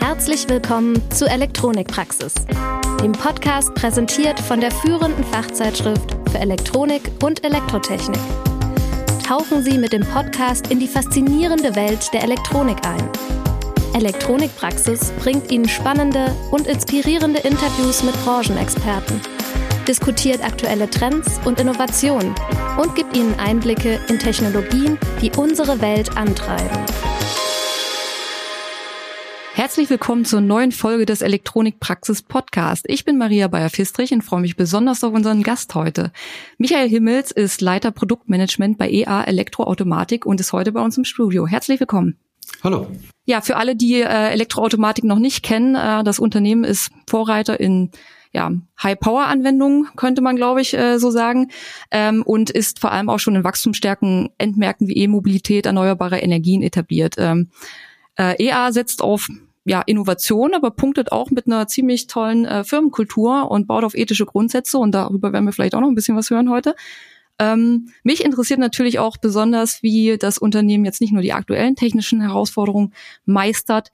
Herzlich willkommen zu Elektronikpraxis, dem Podcast präsentiert von der führenden Fachzeitschrift für Elektronik und Elektrotechnik. Tauchen Sie mit dem Podcast in die faszinierende Welt der Elektronik ein. Elektronikpraxis bringt Ihnen spannende und inspirierende Interviews mit Branchenexperten, diskutiert aktuelle Trends und Innovationen und gibt Ihnen Einblicke in Technologien, die unsere Welt antreiben. Herzlich willkommen zur neuen Folge des Elektronikpraxis Podcast. Ich bin Maria Bayer-Fistrich und freue mich besonders auf unseren Gast heute. Michael Himmels ist Leiter Produktmanagement bei EA Elektroautomatik und ist heute bei uns im Studio. Herzlich willkommen. Hallo. Ja, für alle, die äh, Elektroautomatik noch nicht kennen, äh, das Unternehmen ist Vorreiter in ja, High-Power-Anwendungen, könnte man, glaube ich, äh, so sagen, ähm, und ist vor allem auch schon in wachstumsstärken Endmärkten wie E-Mobilität, erneuerbare Energien etabliert. Ähm, äh, EA setzt auf ja, Innovation, aber punktet auch mit einer ziemlich tollen äh, Firmenkultur und baut auf ethische Grundsätze und darüber werden wir vielleicht auch noch ein bisschen was hören heute. Ähm, mich interessiert natürlich auch besonders, wie das Unternehmen jetzt nicht nur die aktuellen technischen Herausforderungen meistert,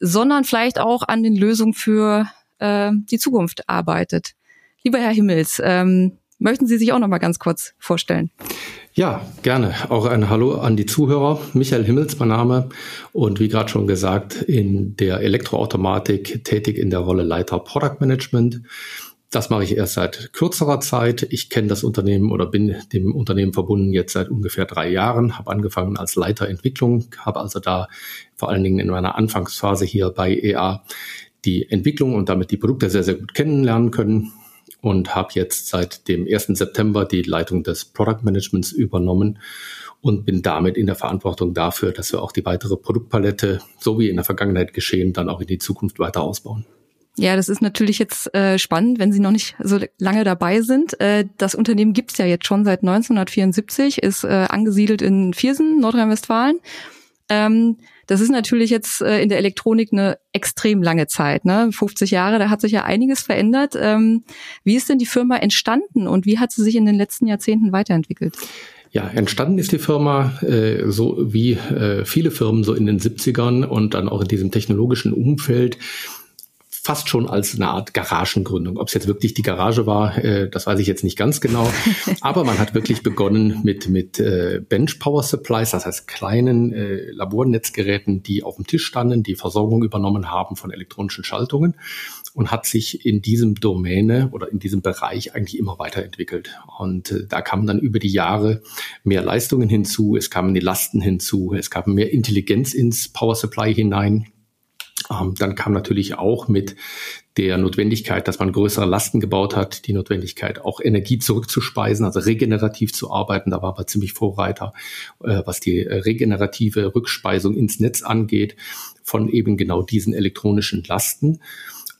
sondern vielleicht auch an den Lösungen für äh, die Zukunft arbeitet. Lieber Herr Himmels, ähm, möchten Sie sich auch noch mal ganz kurz vorstellen? Ja, gerne. Auch ein Hallo an die Zuhörer. Michael Himmels, mein Name. Und wie gerade schon gesagt, in der Elektroautomatik tätig in der Rolle Leiter Product Management. Das mache ich erst seit kürzerer Zeit. Ich kenne das Unternehmen oder bin dem Unternehmen verbunden jetzt seit ungefähr drei Jahren. Habe angefangen als Leiter Entwicklung, habe also da vor allen Dingen in meiner Anfangsphase hier bei EA die Entwicklung und damit die Produkte sehr, sehr gut kennenlernen können und habe jetzt seit dem 1. September die Leitung des Product Managements übernommen und bin damit in der Verantwortung dafür, dass wir auch die weitere Produktpalette, so wie in der Vergangenheit geschehen, dann auch in die Zukunft weiter ausbauen. Ja, das ist natürlich jetzt äh, spannend, wenn Sie noch nicht so lange dabei sind. Äh, das Unternehmen gibt es ja jetzt schon seit 1974, ist äh, angesiedelt in Viersen, Nordrhein-Westfalen. Ähm, das ist natürlich jetzt äh, in der Elektronik eine extrem lange Zeit, ne? 50 Jahre, da hat sich ja einiges verändert. Ähm, wie ist denn die Firma entstanden und wie hat sie sich in den letzten Jahrzehnten weiterentwickelt? Ja, entstanden ist die Firma äh, so wie äh, viele Firmen so in den 70ern und dann auch in diesem technologischen Umfeld fast schon als eine Art Garagengründung. Ob es jetzt wirklich die Garage war, äh, das weiß ich jetzt nicht ganz genau. Aber man hat wirklich begonnen mit, mit äh, Bench Power Supplies, das heißt kleinen äh, Labornetzgeräten, die auf dem Tisch standen, die Versorgung übernommen haben von elektronischen Schaltungen und hat sich in diesem Domäne oder in diesem Bereich eigentlich immer weiterentwickelt. Und äh, da kamen dann über die Jahre mehr Leistungen hinzu, es kamen die Lasten hinzu, es kam mehr Intelligenz ins Power Supply hinein. Ähm, dann kam natürlich auch mit der Notwendigkeit, dass man größere Lasten gebaut hat, die Notwendigkeit, auch Energie zurückzuspeisen, also regenerativ zu arbeiten. Da war man ziemlich Vorreiter, äh, was die regenerative Rückspeisung ins Netz angeht, von eben genau diesen elektronischen Lasten.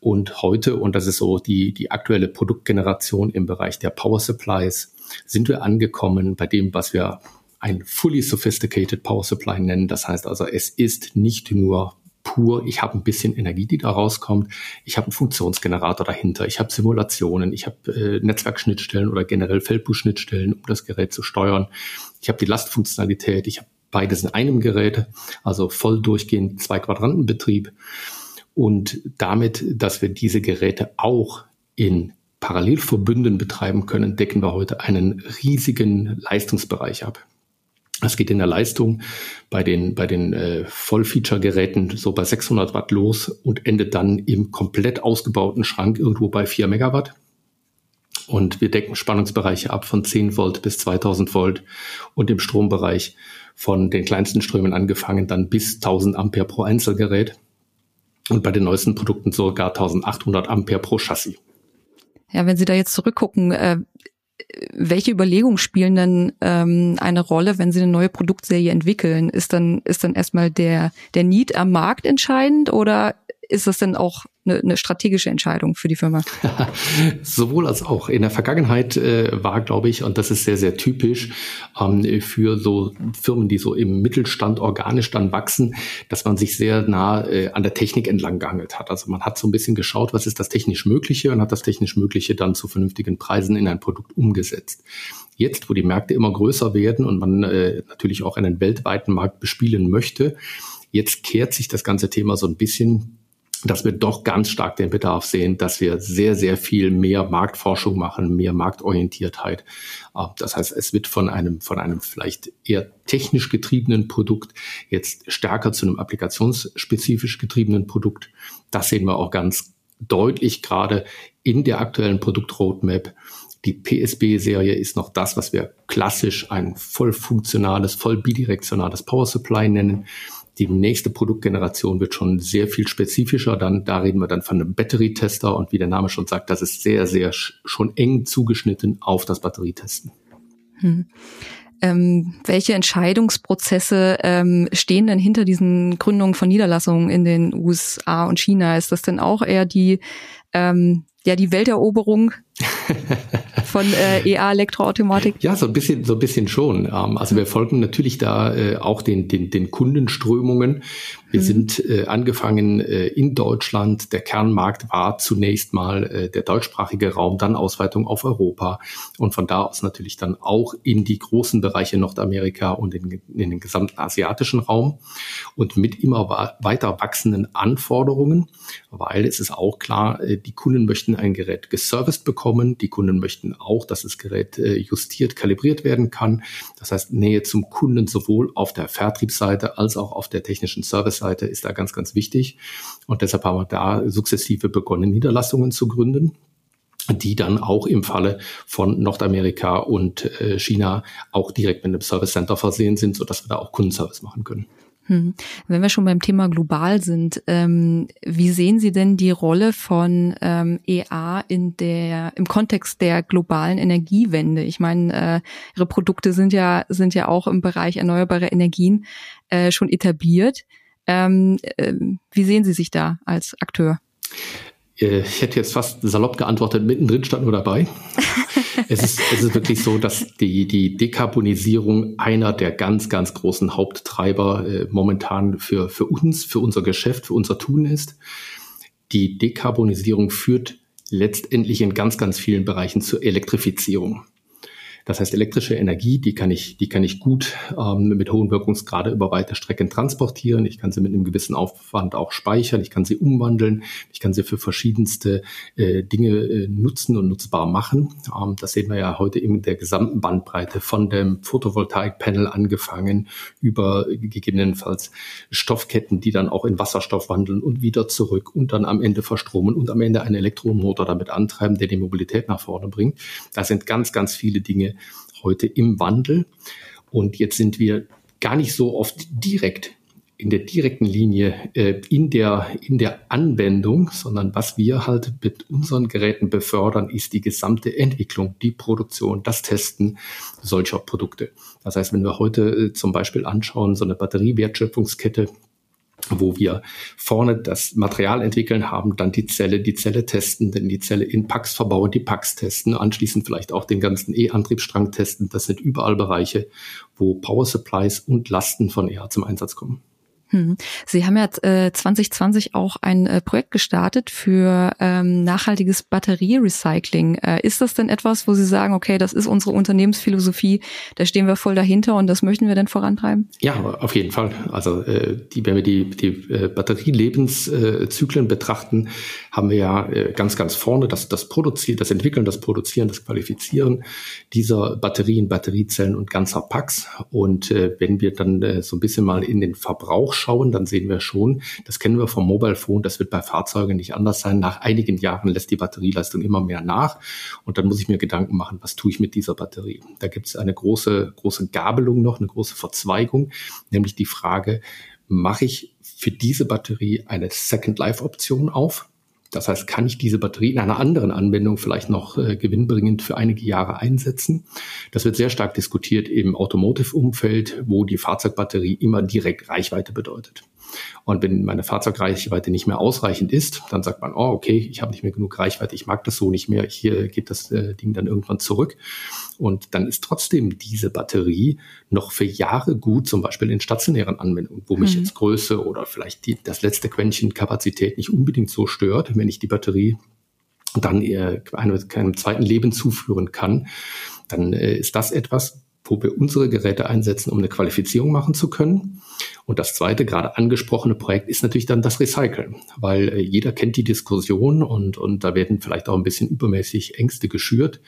Und heute, und das ist so die, die aktuelle Produktgeneration im Bereich der Power Supplies, sind wir angekommen bei dem, was wir ein fully sophisticated Power Supply nennen. Das heißt also, es ist nicht nur pur, ich habe ein bisschen Energie, die da rauskommt, ich habe einen Funktionsgenerator dahinter, ich habe Simulationen, ich habe äh, Netzwerkschnittstellen oder generell Feldbus-Schnittstellen, um das Gerät zu steuern. Ich habe die Lastfunktionalität, ich habe beides in einem Gerät, also voll durchgehend zwei Quadrantenbetrieb. Und damit, dass wir diese Geräte auch in Parallelverbünden betreiben können, decken wir heute einen riesigen Leistungsbereich ab. Das geht in der Leistung bei den, bei den äh, Vollfeature-Geräten so bei 600 Watt los und endet dann im komplett ausgebauten Schrank irgendwo bei 4 Megawatt. Und wir decken Spannungsbereiche ab von 10 Volt bis 2000 Volt und im Strombereich von den kleinsten Strömen angefangen dann bis 1000 Ampere pro Einzelgerät und bei den neuesten Produkten sogar 1800 Ampere pro Chassis. Ja, wenn Sie da jetzt zurückgucken, äh, welche Überlegungen spielen denn ähm, eine Rolle, wenn Sie eine neue Produktserie entwickeln? Ist dann, ist dann erstmal der, der Need am Markt entscheidend oder ist das denn auch eine, eine strategische Entscheidung für die Firma? Sowohl als auch. In der Vergangenheit äh, war, glaube ich, und das ist sehr, sehr typisch ähm, für so Firmen, die so im Mittelstand organisch dann wachsen, dass man sich sehr nah äh, an der Technik entlang gehangelt hat. Also man hat so ein bisschen geschaut, was ist das technisch Mögliche und hat das technisch Mögliche dann zu vernünftigen Preisen in ein Produkt umgesetzt. Jetzt, wo die Märkte immer größer werden und man äh, natürlich auch einen weltweiten Markt bespielen möchte, jetzt kehrt sich das ganze Thema so ein bisschen dass wir doch ganz stark den Bedarf sehen, dass wir sehr, sehr viel mehr Marktforschung machen, mehr Marktorientiertheit. Äh, das heißt, es wird von einem, von einem vielleicht eher technisch getriebenen Produkt jetzt stärker zu einem applikationsspezifisch getriebenen Produkt. Das sehen wir auch ganz deutlich gerade in der aktuellen Produktroadmap. Die PSB-Serie ist noch das, was wir klassisch ein voll funktionales, voll bidirektionales Power Supply nennen. Die nächste Produktgeneration wird schon sehr viel spezifischer. Dann, da reden wir dann von einem Batterietester und wie der Name schon sagt, das ist sehr, sehr schon eng zugeschnitten auf das Batterietesten. Hm. Ähm, welche Entscheidungsprozesse ähm, stehen denn hinter diesen Gründungen von Niederlassungen in den USA und China? Ist das denn auch eher die ähm, ja die Welteroberung von äh, EA Elektroautomatik? Ja, so ein bisschen, so ein bisschen schon. Ähm, also wir folgen natürlich da äh, auch den, den, den Kundenströmungen. Wir mhm. sind äh, angefangen äh, in Deutschland. Der Kernmarkt war zunächst mal äh, der deutschsprachige Raum, dann Ausweitung auf Europa und von da aus natürlich dann auch in die großen Bereiche Nordamerika und in, in den gesamten asiatischen Raum und mit immer weiter wachsenden Anforderungen, weil es ist auch klar, äh, die Kunden möchten ein Gerät geserviced bekommen. Die Kunden möchten auch, dass das Gerät äh, justiert, kalibriert werden kann. Das heißt, Nähe zum Kunden sowohl auf der Vertriebsseite als auch auf der technischen Service-Seite ist da ganz, ganz wichtig. Und deshalb haben wir da sukzessive begonnen, Niederlassungen zu gründen die dann auch im Falle von Nordamerika und äh, China auch direkt mit einem Service Center versehen sind, sodass wir da auch Kundenservice machen können. Hm. Wenn wir schon beim Thema global sind, ähm, wie sehen Sie denn die Rolle von ähm, EA in der im Kontext der globalen Energiewende? Ich meine, äh, Ihre Produkte sind ja sind ja auch im Bereich erneuerbare Energien äh, schon etabliert. Ähm, äh, wie sehen Sie sich da als Akteur? Äh, ich hätte jetzt fast salopp geantwortet, mittendrin stand nur dabei. es, ist, es ist wirklich so, dass die, die Dekarbonisierung einer der ganz, ganz großen Haupttreiber äh, momentan für, für uns, für unser Geschäft, für unser Tun ist. Die Dekarbonisierung führt letztendlich in ganz, ganz vielen Bereichen zur Elektrifizierung. Das heißt, elektrische Energie, die kann ich, die kann ich gut ähm, mit hohen Wirkungsgrade über weite Strecken transportieren. Ich kann sie mit einem gewissen Aufwand auch speichern. Ich kann sie umwandeln. Ich kann sie für verschiedenste äh, Dinge äh, nutzen und nutzbar machen. Ähm, das sehen wir ja heute in der gesamten Bandbreite von dem Photovoltaikpanel angefangen über gegebenenfalls Stoffketten, die dann auch in Wasserstoff wandeln und wieder zurück und dann am Ende verstromen und am Ende einen Elektromotor damit antreiben, der die Mobilität nach vorne bringt. Da sind ganz, ganz viele Dinge heute im Wandel. Und jetzt sind wir gar nicht so oft direkt in der direkten Linie äh, in, der, in der Anwendung, sondern was wir halt mit unseren Geräten befördern, ist die gesamte Entwicklung, die Produktion, das Testen solcher Produkte. Das heißt, wenn wir heute äh, zum Beispiel anschauen, so eine Batteriewertschöpfungskette, wo wir vorne das Material entwickeln, haben dann die Zelle, die Zelle testen, dann die Zelle in Packs verbauen, die Packs testen, anschließend vielleicht auch den ganzen E-Antriebsstrang testen. Das sind überall Bereiche, wo Power Supplies und Lasten von EA zum Einsatz kommen. Hm. Sie haben ja äh, 2020 auch ein äh, Projekt gestartet für ähm, nachhaltiges Batterierecycling. Äh, ist das denn etwas, wo Sie sagen, okay, das ist unsere Unternehmensphilosophie, da stehen wir voll dahinter und das möchten wir denn vorantreiben? Ja, auf jeden Fall. Also äh, die, wenn wir die, die äh, Batterielebenszyklen betrachten, haben wir ja äh, ganz, ganz vorne das, das Produzieren, das Entwickeln, das Produzieren, das Qualifizieren dieser Batterien, Batteriezellen und ganzer Packs. Und äh, wenn wir dann äh, so ein bisschen mal in den Verbrauch schauen, dann sehen wir schon, das kennen wir vom Mobile Phone, das wird bei Fahrzeugen nicht anders sein. Nach einigen Jahren lässt die Batterieleistung immer mehr nach und dann muss ich mir Gedanken machen, was tue ich mit dieser Batterie? Da gibt es eine große, große Gabelung noch, eine große Verzweigung, nämlich die Frage, mache ich für diese Batterie eine Second Life Option auf? Das heißt, kann ich diese Batterie in einer anderen Anwendung vielleicht noch äh, gewinnbringend für einige Jahre einsetzen? Das wird sehr stark diskutiert im Automotive-Umfeld, wo die Fahrzeugbatterie immer direkt Reichweite bedeutet. Und wenn meine Fahrzeugreichweite nicht mehr ausreichend ist, dann sagt man, oh, okay, ich habe nicht mehr genug Reichweite, ich mag das so nicht mehr, hier geht das äh, Ding dann irgendwann zurück. Und dann ist trotzdem diese Batterie noch für Jahre gut, zum Beispiel in stationären Anwendungen, wo mich mhm. jetzt Größe oder vielleicht die, das letzte Quäntchen Kapazität nicht unbedingt so stört, wenn ich die Batterie dann eher einem, einem zweiten Leben zuführen kann dann äh, ist das etwas, wo wir unsere Geräte einsetzen, um eine Qualifizierung machen zu können. Und das zweite, gerade angesprochene Projekt, ist natürlich dann das Recyceln, weil äh, jeder kennt die Diskussion und, und da werden vielleicht auch ein bisschen übermäßig Ängste geschürt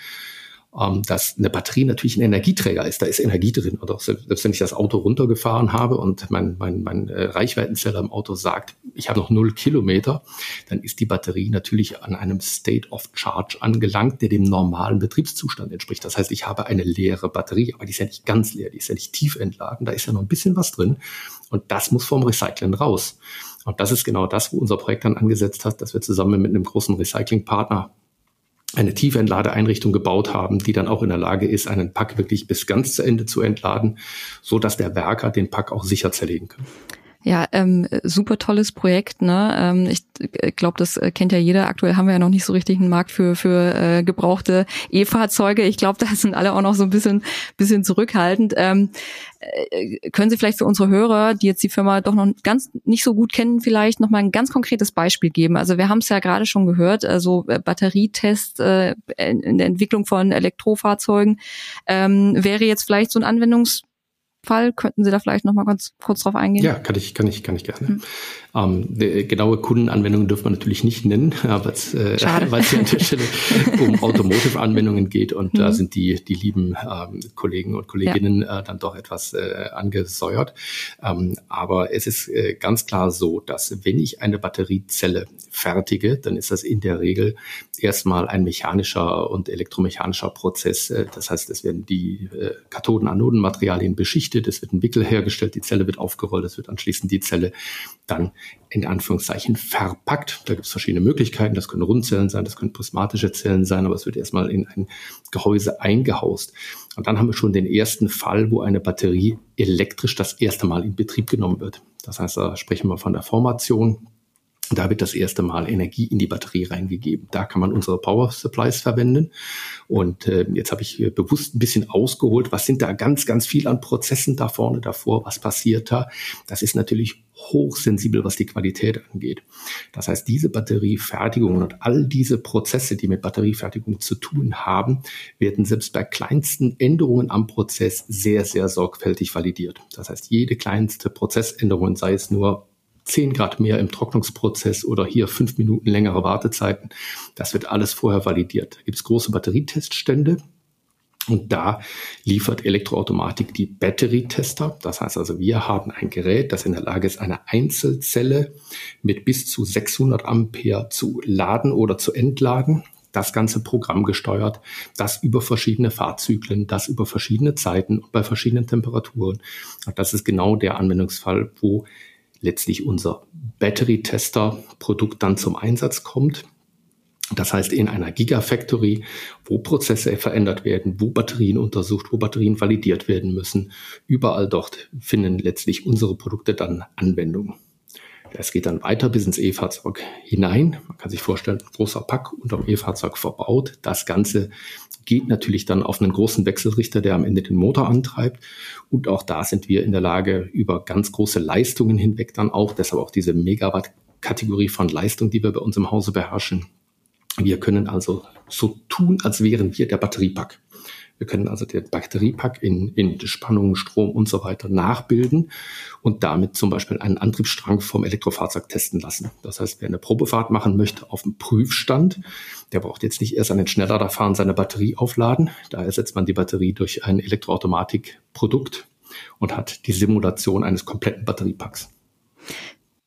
ähm, dass eine Batterie natürlich ein Energieträger ist. Da ist Energie drin. Oder selbst wenn ich das Auto runtergefahren habe und mein, mein, mein äh, Reichweitenzeller im Auto sagt, ich habe noch null Kilometer, dann ist die Batterie natürlich an einem State of Charge angelangt, der dem normalen Betriebszustand entspricht. Das heißt, ich habe eine leere Batterie, aber die ist ja nicht ganz leer, die ist ja nicht tief entladen, da ist ja noch ein bisschen was drin. Und das muss vom Recyceln raus. Und das ist genau das, wo unser Projekt dann angesetzt hat, dass wir zusammen mit einem großen Recyclingpartner eine Tiefentladeeinrichtung gebaut haben, die dann auch in der Lage ist, einen Pack wirklich bis ganz zu Ende zu entladen, so dass der Werker den Pack auch sicher zerlegen kann. Ja, ähm, super tolles Projekt. Ne? Ähm, ich äh, glaube, das äh, kennt ja jeder. Aktuell haben wir ja noch nicht so richtig einen Markt für für äh, gebrauchte E-Fahrzeuge. Ich glaube, da sind alle auch noch so ein bisschen bisschen zurückhaltend. Ähm, äh, können Sie vielleicht für unsere Hörer, die jetzt die Firma doch noch ganz nicht so gut kennen, vielleicht noch mal ein ganz konkretes Beispiel geben? Also wir haben es ja gerade schon gehört, also äh, Batterietest äh, in der Entwicklung von Elektrofahrzeugen ähm, wäre jetzt vielleicht so ein Anwendungs Fall. Könnten Sie da vielleicht noch mal ganz kurz drauf eingehen? Ja, kann ich, kann ich, kann ich gerne. Hm. Ähm, genaue Kundenanwendungen dürfen wir natürlich nicht nennen, aber es, äh, weil es ja an der Stelle um Automotive-Anwendungen geht und mhm. da sind die, die lieben ähm, Kollegen und Kolleginnen ja. äh, dann doch etwas äh, angesäuert. Ähm, aber es ist äh, ganz klar so, dass wenn ich eine Batteriezelle fertige, dann ist das in der Regel erstmal ein mechanischer und elektromechanischer Prozess. Äh, das heißt, es werden die äh, Kathoden-Anoden-Materialien beschichtet, es wird ein Wickel hergestellt, die Zelle wird aufgerollt, es wird anschließend die Zelle dann in Anführungszeichen verpackt. Da gibt es verschiedene Möglichkeiten. Das können Rundzellen sein, das können prismatische Zellen sein, aber es wird erstmal in ein Gehäuse eingehaust. Und dann haben wir schon den ersten Fall, wo eine Batterie elektrisch das erste Mal in Betrieb genommen wird. Das heißt, da sprechen wir von der Formation. Da wird das erste Mal Energie in die Batterie reingegeben. Da kann man unsere Power Supplies verwenden. Und äh, jetzt habe ich bewusst ein bisschen ausgeholt. Was sind da ganz, ganz viel an Prozessen da vorne davor? Was passiert da? Das ist natürlich hochsensibel, was die Qualität angeht. Das heißt, diese Batteriefertigung und all diese Prozesse, die mit Batteriefertigung zu tun haben, werden selbst bei kleinsten Änderungen am Prozess sehr, sehr sorgfältig validiert. Das heißt, jede kleinste Prozessänderung, sei es nur 10 Grad mehr im Trocknungsprozess oder hier fünf Minuten längere Wartezeiten. Das wird alles vorher validiert. Da gibt es große Batterieteststände. Und da liefert Elektroautomatik die Battery-Tester. Das heißt also, wir haben ein Gerät, das in der Lage ist, eine Einzelzelle mit bis zu 600 Ampere zu laden oder zu entladen das ganze Programm gesteuert, das über verschiedene Fahrzyklen, das über verschiedene Zeiten und bei verschiedenen Temperaturen. Das ist genau der Anwendungsfall, wo letztlich unser Battery-Tester-Produkt dann zum Einsatz kommt. Das heißt, in einer Gigafactory, wo Prozesse verändert werden, wo Batterien untersucht, wo Batterien validiert werden müssen, überall dort finden letztlich unsere Produkte dann Anwendung. Es geht dann weiter bis ins E-Fahrzeug hinein. Man kann sich vorstellen, großer Pack unterm E-Fahrzeug verbaut. Das Ganze geht natürlich dann auf einen großen Wechselrichter, der am Ende den Motor antreibt. Und auch da sind wir in der Lage, über ganz große Leistungen hinweg dann auch, deshalb auch diese Megawatt-Kategorie von Leistung, die wir bei uns im Hause beherrschen. Wir können also so tun, als wären wir der Batteriepack. Wir können also den Batteriepack in, in Spannung, Strom und so weiter nachbilden und damit zum Beispiel einen Antriebsstrang vom Elektrofahrzeug testen lassen. Das heißt, wer eine Probefahrt machen möchte auf dem Prüfstand, der braucht jetzt nicht erst an den Schnelllader fahren, seine Batterie aufladen. Da ersetzt man die Batterie durch ein Elektroautomatikprodukt und hat die Simulation eines kompletten Batteriepacks.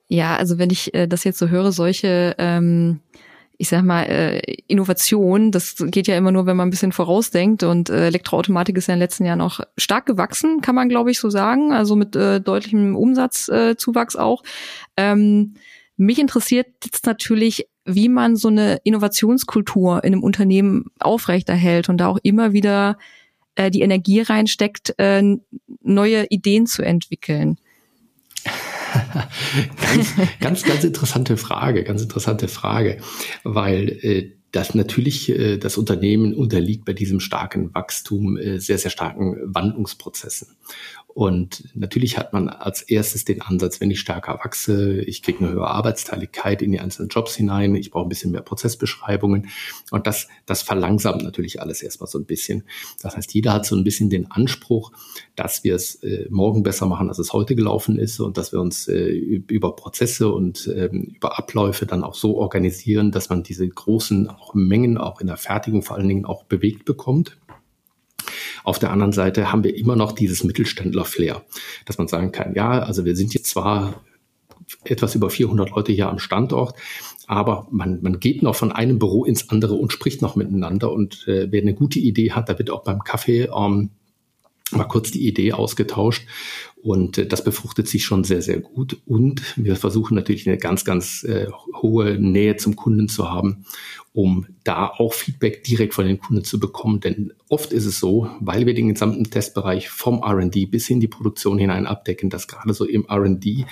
Ja, also wenn ich äh, das jetzt so höre, solche ähm, ich sag mal, äh, Innovation, das geht ja immer nur, wenn man ein bisschen vorausdenkt und äh, Elektroautomatik ist ja in den letzten Jahren auch stark gewachsen, kann man glaube ich so sagen, also mit äh, deutlichem Umsatzzuwachs äh, auch. Ähm, mich interessiert jetzt natürlich, wie man so eine Innovationskultur in einem Unternehmen aufrechterhält und da auch immer wieder äh, die Energie reinsteckt, äh, neue Ideen zu entwickeln. Ganz, ganz, ganz interessante Frage, ganz interessante Frage, weil äh, das natürlich äh, das Unternehmen unterliegt bei diesem starken Wachstum äh, sehr, sehr starken Wandlungsprozessen. Und natürlich hat man als erstes den Ansatz, wenn ich stärker wachse, ich kriege eine höhere Arbeitsteiligkeit in die einzelnen Jobs hinein, ich brauche ein bisschen mehr Prozessbeschreibungen. Und das, das verlangsamt natürlich alles erstmal so ein bisschen. Das heißt, jeder hat so ein bisschen den Anspruch, dass wir es äh, morgen besser machen, als es heute gelaufen ist und dass wir uns äh, über Prozesse und ähm, über Abläufe dann auch so organisieren, dass man diese großen auch Mengen auch in der Fertigung vor allen Dingen auch bewegt bekommt. Auf der anderen Seite haben wir immer noch dieses Mittelständler-Flair, dass man sagen kann, ja, also wir sind jetzt zwar etwas über 400 Leute hier am Standort, aber man, man geht noch von einem Büro ins andere und spricht noch miteinander. Und äh, wer eine gute Idee hat, da wird auch beim Kaffee ähm, mal kurz die Idee ausgetauscht. Und äh, das befruchtet sich schon sehr, sehr gut. Und wir versuchen natürlich eine ganz, ganz äh, hohe Nähe zum Kunden zu haben, um da auch Feedback direkt von den Kunden zu bekommen. Denn oft ist es so, weil wir den gesamten Testbereich vom R&D bis in die Produktion hinein abdecken, dass gerade so im R&D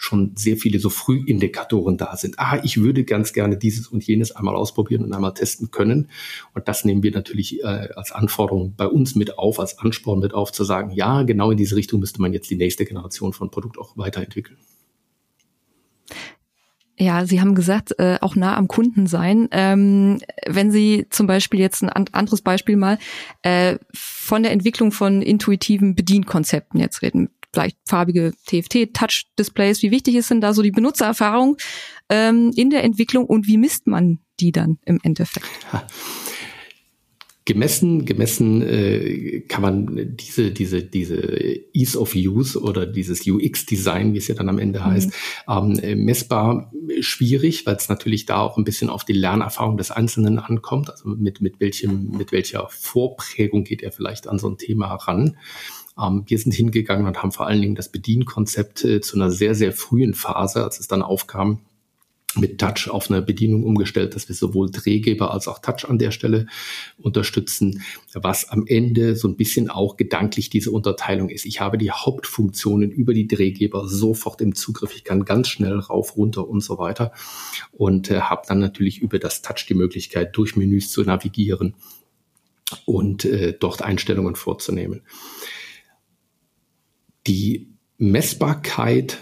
schon sehr viele so Frühindikatoren da sind. Ah, ich würde ganz gerne dieses und jenes einmal ausprobieren und einmal testen können. Und das nehmen wir natürlich äh, als Anforderung bei uns mit auf, als Ansporn mit auf, zu sagen, ja, genau in diese Richtung müsste man jetzt die nächste Generation von Produkt auch weiterentwickeln. Ja, Sie haben gesagt, äh, auch nah am Kunden sein. Ähm, wenn Sie zum Beispiel jetzt ein anderes Beispiel mal äh, von der Entwicklung von intuitiven Bedienkonzepten jetzt reden, vielleicht farbige TFT-Touch-Displays, wie wichtig ist denn da so die Benutzererfahrung ähm, in der Entwicklung und wie misst man die dann im Endeffekt? Gemessen, gemessen äh, kann man diese, diese, diese Ease of Use oder dieses UX-Design, wie es ja dann am Ende mhm. heißt, ähm, äh, messbar schwierig, weil es natürlich da auch ein bisschen auf die Lernerfahrung des Einzelnen ankommt. Also mit, mit welchem, mit welcher Vorprägung geht er vielleicht an so ein Thema ran. Ähm, wir sind hingegangen und haben vor allen Dingen das Bedienkonzept äh, zu einer sehr, sehr frühen Phase, als es dann aufkam, mit Touch auf eine Bedienung umgestellt, dass wir sowohl Drehgeber als auch Touch an der Stelle unterstützen, was am Ende so ein bisschen auch gedanklich diese Unterteilung ist. Ich habe die Hauptfunktionen über die Drehgeber sofort im Zugriff. Ich kann ganz schnell rauf, runter und so weiter und äh, habe dann natürlich über das Touch die Möglichkeit, durch Menüs zu navigieren und äh, dort Einstellungen vorzunehmen. Die Messbarkeit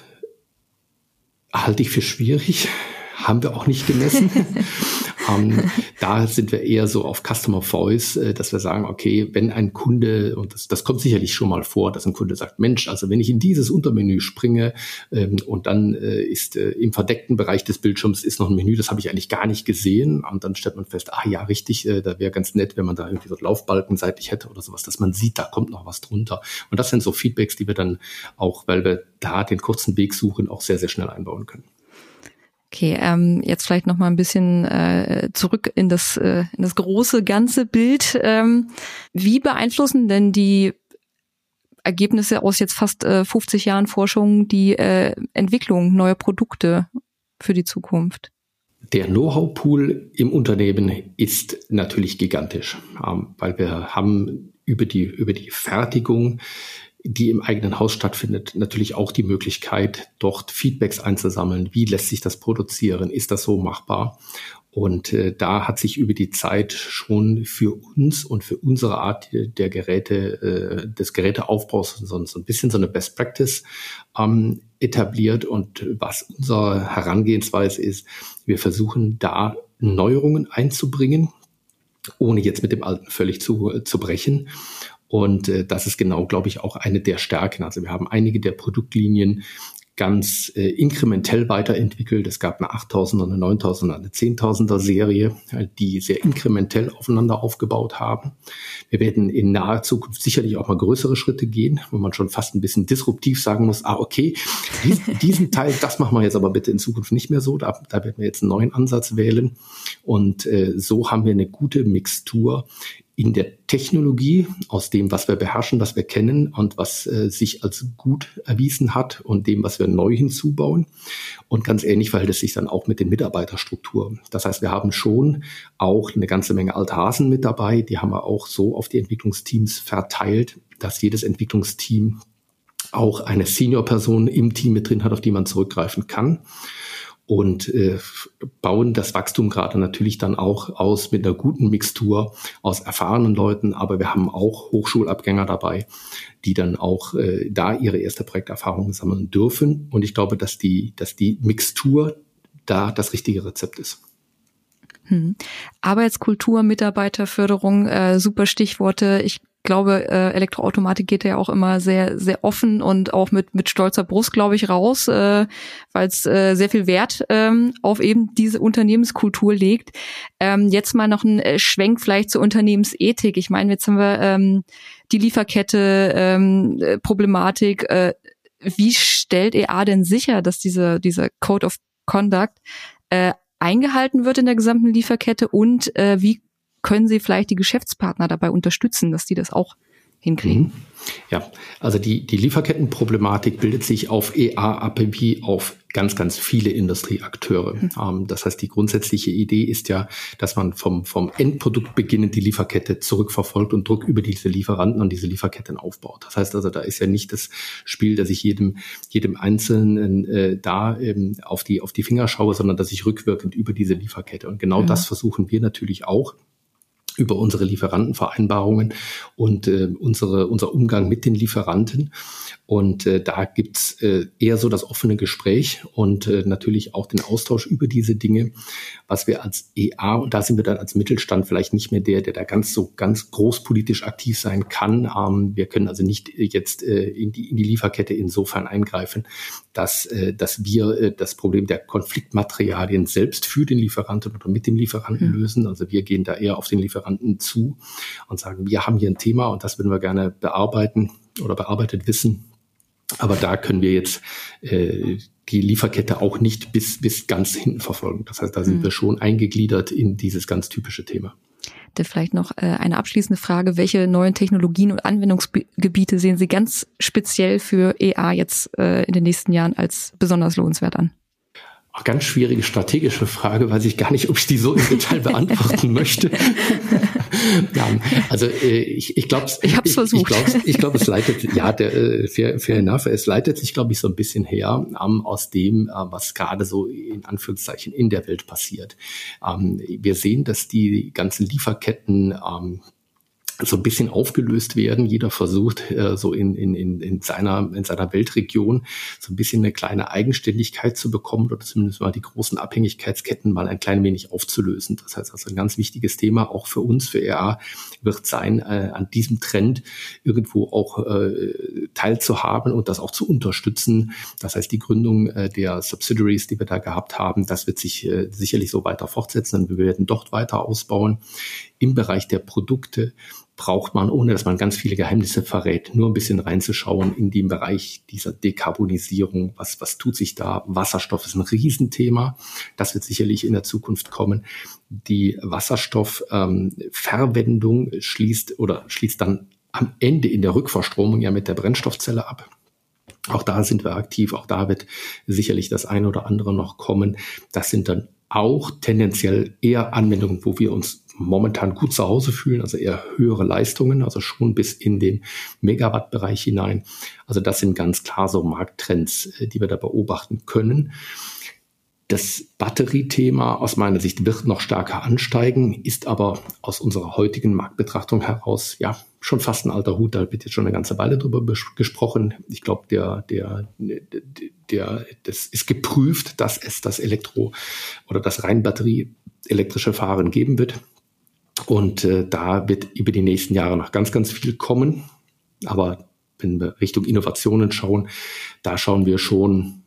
halte ich für schwierig haben wir auch nicht gemessen. ähm, da sind wir eher so auf Customer Voice, äh, dass wir sagen, okay, wenn ein Kunde, und das, das kommt sicherlich schon mal vor, dass ein Kunde sagt, Mensch, also wenn ich in dieses Untermenü springe ähm, und dann äh, ist äh, im verdeckten Bereich des Bildschirms ist noch ein Menü, das habe ich eigentlich gar nicht gesehen. Und dann stellt man fest, ah ja, richtig, äh, da wäre ganz nett, wenn man da irgendwie so Laufbalken seitlich hätte oder sowas, dass man sieht, da kommt noch was drunter. Und das sind so Feedbacks, die wir dann auch, weil wir da den kurzen Weg suchen, auch sehr, sehr schnell einbauen können. Okay, ähm, jetzt vielleicht noch mal ein bisschen äh, zurück in das äh, in das große ganze Bild. Ähm, wie beeinflussen denn die Ergebnisse aus jetzt fast äh, 50 Jahren Forschung die äh, Entwicklung neuer Produkte für die Zukunft? Der Know-how-Pool im Unternehmen ist natürlich gigantisch, ähm, weil wir haben über die über die Fertigung die im eigenen Haus stattfindet, natürlich auch die Möglichkeit, dort Feedbacks einzusammeln. Wie lässt sich das produzieren? Ist das so machbar? Und äh, da hat sich über die Zeit schon für uns und für unsere Art der Geräte, äh, des Geräteaufbaus so, so ein bisschen so eine Best Practice ähm, etabliert. Und was unsere Herangehensweise ist, wir versuchen da Neuerungen einzubringen, ohne jetzt mit dem Alten völlig zu, äh, zu brechen. Und äh, das ist genau, glaube ich, auch eine der Stärken. Also wir haben einige der Produktlinien ganz äh, inkrementell weiterentwickelt. Es gab eine 8000er, eine 9000er, eine 10.000er Serie, die sehr inkrementell aufeinander aufgebaut haben. Wir werden in naher Zukunft sicherlich auch mal größere Schritte gehen, wo man schon fast ein bisschen disruptiv sagen muss, ah, okay, diesen, diesen Teil, das machen wir jetzt aber bitte in Zukunft nicht mehr so. Da, da werden wir jetzt einen neuen Ansatz wählen. Und äh, so haben wir eine gute Mixtur in der Technologie, aus dem, was wir beherrschen, was wir kennen und was äh, sich als gut erwiesen hat und dem, was wir neu hinzubauen. Und ganz ähnlich verhält es sich dann auch mit den Mitarbeiterstrukturen. Das heißt, wir haben schon auch eine ganze Menge Althasen mit dabei. Die haben wir auch so auf die Entwicklungsteams verteilt, dass jedes Entwicklungsteam auch eine Senior-Person im Team mit drin hat, auf die man zurückgreifen kann. Und äh, bauen das Wachstum gerade natürlich dann auch aus mit einer guten Mixtur aus erfahrenen Leuten, aber wir haben auch Hochschulabgänger dabei, die dann auch äh, da ihre erste Projekterfahrung sammeln dürfen. Und ich glaube, dass die, dass die Mixtur da das richtige Rezept ist. Hm. Arbeitskultur, Mitarbeiterförderung, äh, super Stichworte. Ich glaube, äh, Elektroautomatik geht ja auch immer sehr, sehr offen und auch mit, mit stolzer Brust, glaube ich, raus, äh, weil es äh, sehr viel Wert ähm, auf eben diese Unternehmenskultur legt. Ähm, jetzt mal noch ein äh, Schwenk vielleicht zur Unternehmensethik. Ich meine, jetzt haben wir ähm, die Lieferkette, ähm, äh, Problematik. Äh, wie stellt EA denn sicher, dass diese, dieser Code of Conduct äh, eingehalten wird in der gesamten Lieferkette und äh, wie können Sie vielleicht die Geschäftspartner dabei unterstützen, dass die das auch hinkriegen? Mhm. Ja, also die, die Lieferkettenproblematik bildet sich auf EA ab wie auf ganz, ganz viele Industrieakteure. Mhm. Ähm, das heißt, die grundsätzliche Idee ist ja, dass man vom, vom Endprodukt beginnend die Lieferkette zurückverfolgt und Druck über diese Lieferanten und diese Lieferketten aufbaut. Das heißt also, da ist ja nicht das Spiel, dass ich jedem, jedem Einzelnen äh, da ähm, auf, die, auf die Finger schaue, sondern dass ich rückwirkend über diese Lieferkette. Und genau mhm. das versuchen wir natürlich auch über unsere Lieferantenvereinbarungen und äh, unsere, unser Umgang mit den Lieferanten. Und äh, da gibt's äh, eher so das offene Gespräch und äh, natürlich auch den Austausch über diese Dinge, was wir als EA, und da sind wir dann als Mittelstand vielleicht nicht mehr der, der da ganz so ganz großpolitisch aktiv sein kann. Ähm, wir können also nicht jetzt äh, in, die, in die Lieferkette insofern eingreifen, dass, äh, dass wir äh, das Problem der Konfliktmaterialien selbst für den Lieferanten oder mit dem Lieferanten mhm. lösen. Also wir gehen da eher auf den Lieferanten zu und sagen, wir haben hier ein Thema und das würden wir gerne bearbeiten oder bearbeitet wissen aber da können wir jetzt äh, die Lieferkette auch nicht bis, bis ganz hinten verfolgen. Das heißt, da sind mhm. wir schon eingegliedert in dieses ganz typische Thema. Da vielleicht noch äh, eine abschließende Frage. Welche neuen Technologien und Anwendungsgebiete sehen Sie ganz speziell für EA jetzt äh, in den nächsten Jahren als besonders lohnenswert an? ganz schwierige strategische Frage, weiß ich gar nicht, ob ich die so im Detail beantworten möchte. ja, also äh, ich, ich glaube, ich, ich, ich glaube, ich glaub, es leitet, ja, der äh, fair, fair enough, es leitet sich, glaube ich, so ein bisschen her ähm, aus dem, äh, was gerade so in Anführungszeichen in der Welt passiert. Ähm, wir sehen, dass die ganzen Lieferketten ähm, so ein bisschen aufgelöst werden. Jeder versucht äh, so in, in, in, in, seiner, in seiner Weltregion so ein bisschen eine kleine Eigenständigkeit zu bekommen oder zumindest mal die großen Abhängigkeitsketten mal ein klein wenig aufzulösen. Das heißt also ein ganz wichtiges Thema auch für uns, für EA, wird sein, äh, an diesem Trend irgendwo auch äh, teilzuhaben und das auch zu unterstützen. Das heißt, die Gründung äh, der Subsidiaries, die wir da gehabt haben, das wird sich äh, sicherlich so weiter fortsetzen und wir werden dort weiter ausbauen. Im Bereich der Produkte braucht man, ohne dass man ganz viele Geheimnisse verrät, nur ein bisschen reinzuschauen in den Bereich dieser Dekarbonisierung. Was, was tut sich da? Wasserstoff ist ein Riesenthema. Das wird sicherlich in der Zukunft kommen. Die Wasserstoffverwendung ähm, schließt oder schließt dann am Ende in der Rückverstromung ja mit der Brennstoffzelle ab. Auch da sind wir aktiv. Auch da wird sicherlich das eine oder andere noch kommen. Das sind dann auch tendenziell eher Anwendungen, wo wir uns momentan gut zu Hause fühlen, also eher höhere Leistungen, also schon bis in den Megawatt-Bereich hinein. Also das sind ganz klar so Markttrends, äh, die wir da beobachten können. Das Batteriethema aus meiner Sicht wird noch stärker ansteigen, ist aber aus unserer heutigen Marktbetrachtung heraus ja schon fast ein alter Hut. Da wird jetzt schon eine ganze Weile drüber gesprochen. Ich glaube, der, der, der, der, das ist geprüft, dass es das Elektro- oder das rein Batterie elektrische Fahren geben wird. Und äh, da wird über die nächsten Jahre noch ganz, ganz viel kommen. Aber wenn wir Richtung Innovationen schauen, da schauen wir schon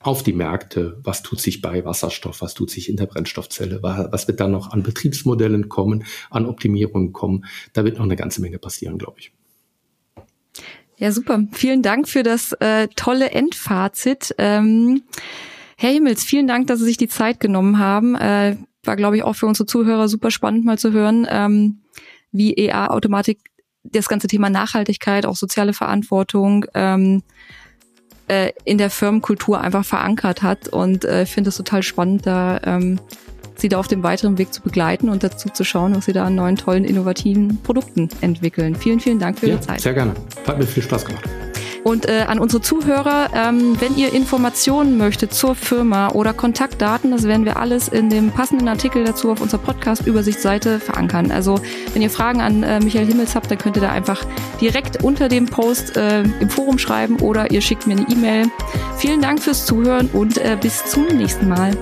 auf die Märkte, was tut sich bei Wasserstoff, was tut sich in der Brennstoffzelle, was wird da noch an Betriebsmodellen kommen, an Optimierungen kommen. Da wird noch eine ganze Menge passieren, glaube ich. Ja, super. Vielen Dank für das äh, tolle Endfazit. Ähm, Herr Himmels, vielen Dank, dass Sie sich die Zeit genommen haben. War, glaube ich, auch für unsere Zuhörer super spannend mal zu hören, ähm, wie EA-Automatik das ganze Thema Nachhaltigkeit, auch soziale Verantwortung ähm, äh, in der Firmenkultur einfach verankert hat. Und äh, ich finde es total spannend, da ähm, sie da auf dem weiteren Weg zu begleiten und dazu zu schauen, was sie da an neuen, tollen, innovativen Produkten entwickeln. Vielen, vielen Dank für ja, Ihre Zeit. Sehr gerne. Hat mir viel Spaß gemacht. Und äh, an unsere Zuhörer, ähm, wenn ihr Informationen möchtet zur Firma oder Kontaktdaten, das werden wir alles in dem passenden Artikel dazu auf unserer Podcast-Übersichtsseite verankern. Also wenn ihr Fragen an äh, Michael Himmels habt, dann könnt ihr da einfach direkt unter dem Post äh, im Forum schreiben oder ihr schickt mir eine E-Mail. Vielen Dank fürs Zuhören und äh, bis zum nächsten Mal.